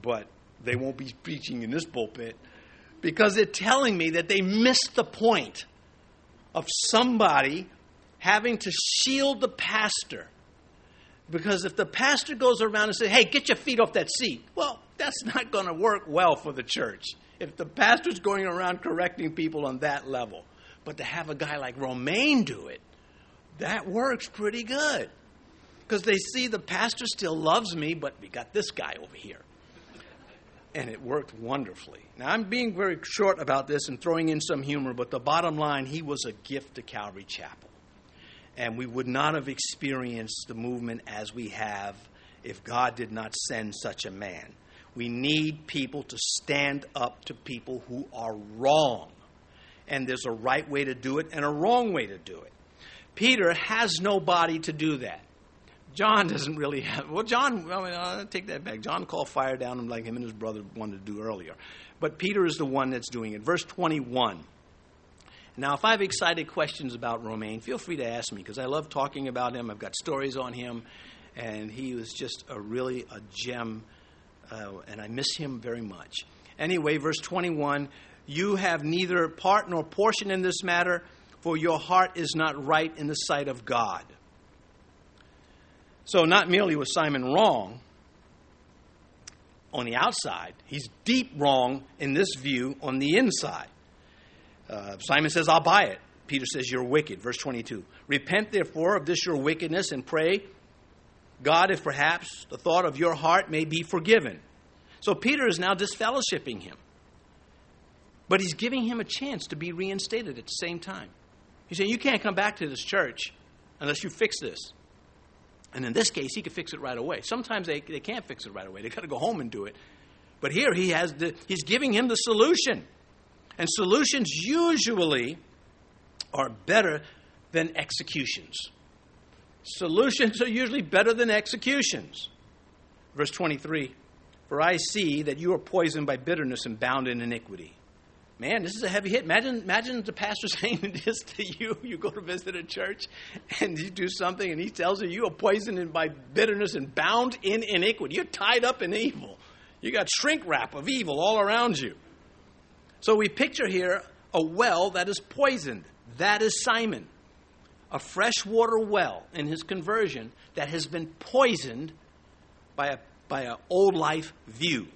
but they won't be preaching in this pulpit because they're telling me that they missed the point of somebody having to shield the pastor. Because if the pastor goes around and says, hey, get your feet off that seat, well, that's not going to work well for the church. If the pastor's going around correcting people on that level. But to have a guy like Romaine do it, that works pretty good. Because they see the pastor still loves me, but we got this guy over here and it worked wonderfully. Now, I'm being very short about this and throwing in some humor, but the bottom line, he was a gift to Calvary Chapel. And we would not have experienced the movement as we have if God did not send such a man. We need people to stand up to people who are wrong. And there's a right way to do it and a wrong way to do it. Peter has nobody to do that. John doesn't really have. Well, John, I mean, I'll take that back. John called fire down like him and his brother wanted to do earlier. But Peter is the one that's doing it. Verse 21. Now, if I have excited questions about Romaine, feel free to ask me because I love talking about him. I've got stories on him, and he was just a really a gem, uh, and I miss him very much. Anyway, verse 21 You have neither part nor portion in this matter, for your heart is not right in the sight of God. So, not merely was Simon wrong on the outside, he's deep wrong in this view on the inside. Uh, Simon says, I'll buy it. Peter says, You're wicked. Verse 22. Repent therefore of this your wickedness and pray, God, if perhaps the thought of your heart may be forgiven. So Peter is now disfellowshipping him. But he's giving him a chance to be reinstated at the same time. He's saying, You can't come back to this church unless you fix this. And in this case, he could fix it right away. Sometimes they, they can't fix it right away. They've got to go home and do it. But here he has the, he's giving him the solution. And solutions usually are better than executions. Solutions are usually better than executions. Verse 23 For I see that you are poisoned by bitterness and bound in iniquity. Man, this is a heavy hit. Imagine, imagine the pastor saying this to you. You go to visit a church and you do something, and he tells you you are poisoned by bitterness and bound in iniquity. You're tied up in evil. You got shrink wrap of evil all around you. So we picture here a well that is poisoned. That is Simon. A freshwater well in his conversion that has been poisoned by a by an old life view.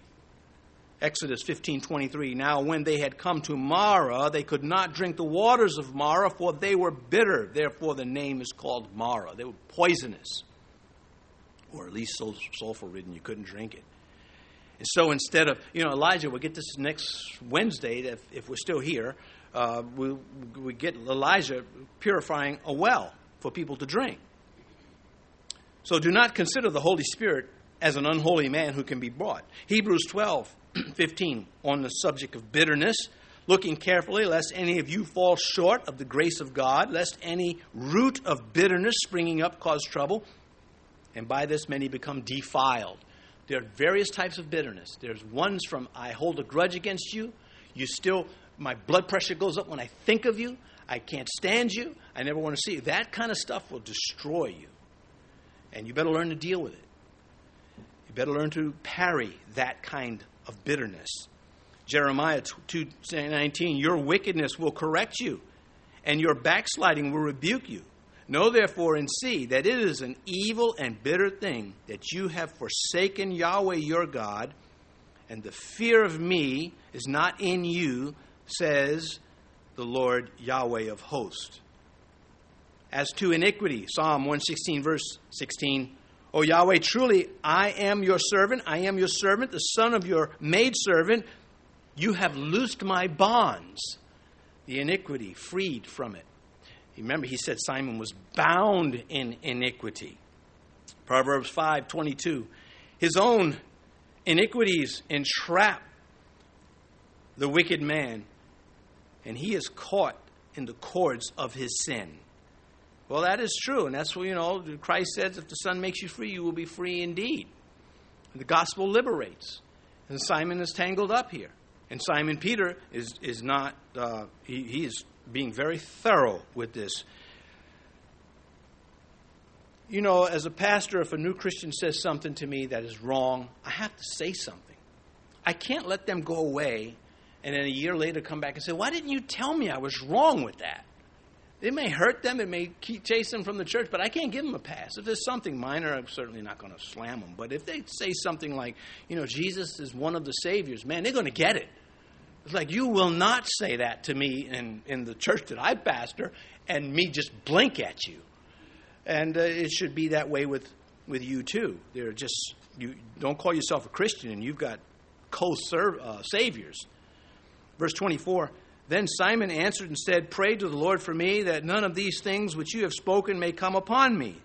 Exodus 15:23 Now when they had come to Marah they could not drink the waters of Marah for they were bitter. Therefore the name is called Marah. They were poisonous. Or at least so sulfur ridden you couldn't drink it. And so instead of you know Elijah we'll get this next Wednesday if, if we're still here uh, we, we get Elijah purifying a well for people to drink. So do not consider the Holy Spirit as an unholy man who can be brought. Hebrews 12, 15, on the subject of bitterness. Looking carefully, lest any of you fall short of the grace of God, lest any root of bitterness springing up cause trouble, and by this many become defiled. There are various types of bitterness. There's ones from I hold a grudge against you. You still, my blood pressure goes up when I think of you. I can't stand you. I never want to see you. That kind of stuff will destroy you. And you better learn to deal with it. You better learn to parry that kind of bitterness. Jeremiah 2:19 Your wickedness will correct you and your backsliding will rebuke you. Know therefore and see that it is an evil and bitter thing that you have forsaken Yahweh your God and the fear of me is not in you says the Lord Yahweh of hosts. As to iniquity, Psalm 116 verse 16 O Yahweh, truly I am your servant, I am your servant, the son of your maidservant. You have loosed my bonds, the iniquity freed from it. Remember, he said Simon was bound in iniquity. Proverbs 5:22. His own iniquities entrap the wicked man, and he is caught in the cords of his sin. Well, that is true, and that's what, you know, Christ says, if the Son makes you free, you will be free indeed. The gospel liberates. And Simon is tangled up here. And Simon Peter is, is not, uh, he, he is being very thorough with this. You know, as a pastor, if a new Christian says something to me that is wrong, I have to say something. I can't let them go away and then a year later come back and say, Why didn't you tell me I was wrong with that? It may hurt them, it may keep, chase them from the church, but I can't give them a pass. If there's something minor, I'm certainly not going to slam them. But if they say something like, you know, Jesus is one of the Saviors, man, they're going to get it. It's like, you will not say that to me in, in the church that I pastor and me just blink at you. And uh, it should be that way with, with you too. They're just, you don't call yourself a Christian and you've got co uh, saviors. Verse 24 then Simon answered and said, Pray to the Lord for me that none of these things which you have spoken may come upon me.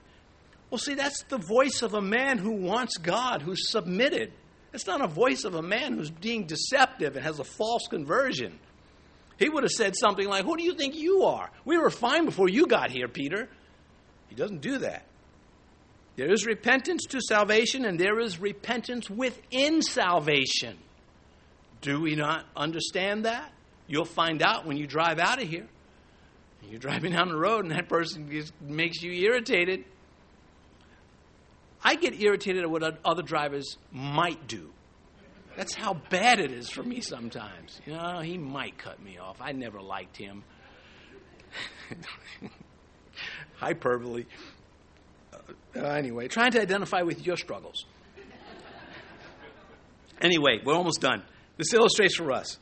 Well, see, that's the voice of a man who wants God, who's submitted. It's not a voice of a man who's being deceptive and has a false conversion. He would have said something like, Who do you think you are? We were fine before you got here, Peter. He doesn't do that. There is repentance to salvation, and there is repentance within salvation. Do we not understand that? You'll find out when you drive out of here. You're driving down the road and that person just makes you irritated. I get irritated at what other drivers might do. That's how bad it is for me sometimes. You know, he might cut me off. I never liked him. Hyperbole. Uh, anyway, trying to identify with your struggles. Anyway, we're almost done. This illustrates for us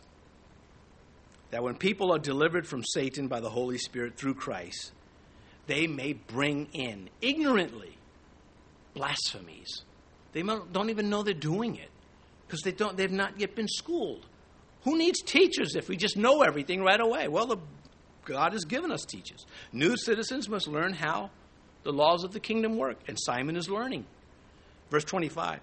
that when people are delivered from Satan by the Holy Spirit through Christ, they may bring in ignorantly blasphemies. They don't even know they're doing it because they don't, they've not yet been schooled. Who needs teachers if we just know everything right away? Well, the, God has given us teachers. New citizens must learn how the laws of the kingdom work, and Simon is learning. Verse 25.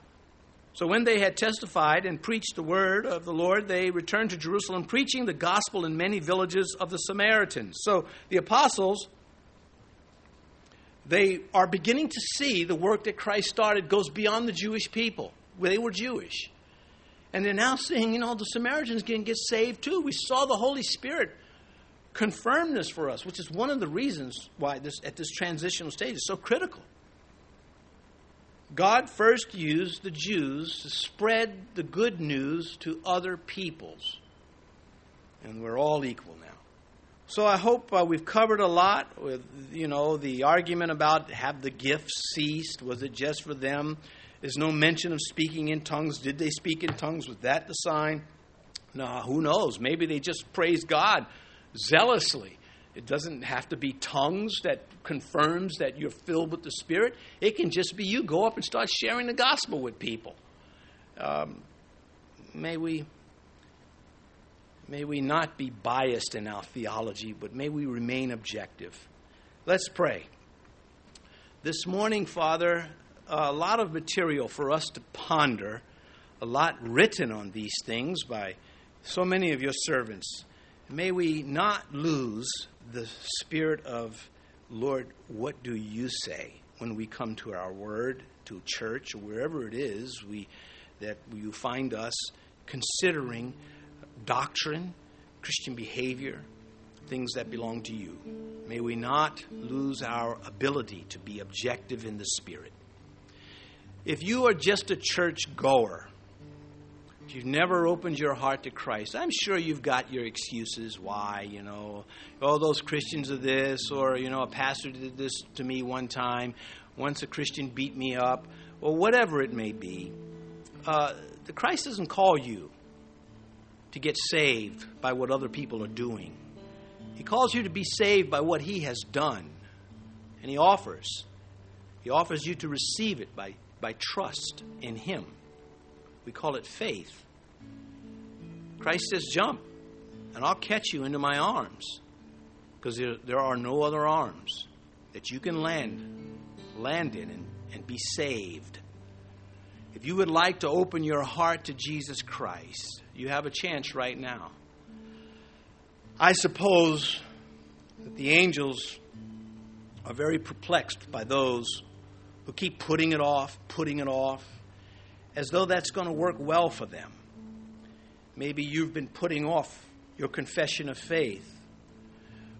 So when they had testified and preached the word of the Lord, they returned to Jerusalem, preaching the gospel in many villages of the Samaritans. So the apostles, they are beginning to see the work that Christ started goes beyond the Jewish people. They were Jewish. And they're now seeing, you know, the Samaritans can get saved too. We saw the Holy Spirit confirm this for us, which is one of the reasons why this at this transitional stage is so critical. God first used the Jews to spread the good news to other peoples. And we're all equal now. So I hope uh, we've covered a lot with, you know, the argument about have the gifts ceased? Was it just for them? There's no mention of speaking in tongues. Did they speak in tongues? Was that the sign? No, who knows? Maybe they just praised God zealously. It doesn't have to be tongues that confirms that you're filled with the Spirit. It can just be you go up and start sharing the gospel with people. Um, may we may we not be biased in our theology, but may we remain objective. Let's pray. This morning, Father, a lot of material for us to ponder, a lot written on these things by so many of your servants. May we not lose the spirit of, Lord, what do you say when we come to our word, to church, or wherever it is we, that you find us considering doctrine, Christian behavior, things that belong to you. May we not lose our ability to be objective in the Spirit. If you are just a church goer, you've never opened your heart to Christ, I'm sure you've got your excuses why, you know, oh, those Christians are this, or, you know, a pastor did this to me one time, once a Christian beat me up, or whatever it may be. Uh, the Christ doesn't call you to get saved by what other people are doing. He calls you to be saved by what He has done. And He offers. He offers you to receive it by, by trust in Him. We call it faith. Christ says, Jump, and I'll catch you into my arms. Because there, there are no other arms that you can land, land in and, and be saved. If you would like to open your heart to Jesus Christ, you have a chance right now. I suppose that the angels are very perplexed by those who keep putting it off, putting it off, as though that's going to work well for them. Maybe you've been putting off your confession of faith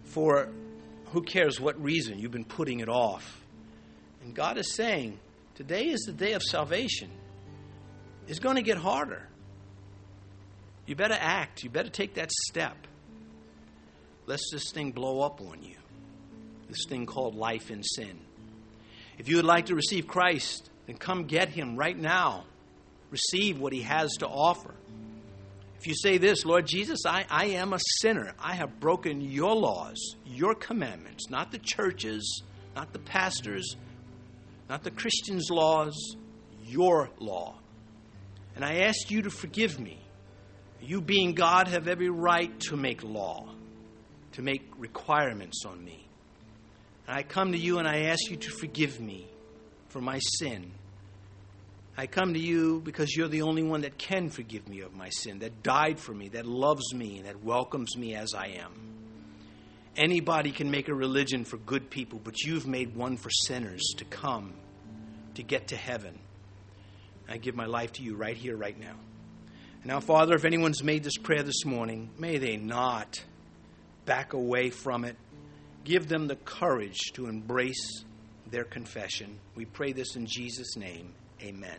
for who cares what reason you've been putting it off. And God is saying, today is the day of salvation. It's going to get harder. You better act. You better take that step. Lest this thing blow up on you. This thing called life in sin. If you would like to receive Christ, then come get him right now. Receive what he has to offer. If you say this, Lord Jesus, I, I am a sinner. I have broken your laws, your commandments, not the churches, not the pastors, not the Christians' laws, your law. And I ask you to forgive me. You, being God, have every right to make law, to make requirements on me. And I come to you and I ask you to forgive me for my sin. I come to you because you're the only one that can forgive me of my sin, that died for me, that loves me, and that welcomes me as I am. Anybody can make a religion for good people, but you've made one for sinners to come, to get to heaven. I give my life to you right here, right now. Now, Father, if anyone's made this prayer this morning, may they not back away from it. Give them the courage to embrace their confession. We pray this in Jesus' name. Amen.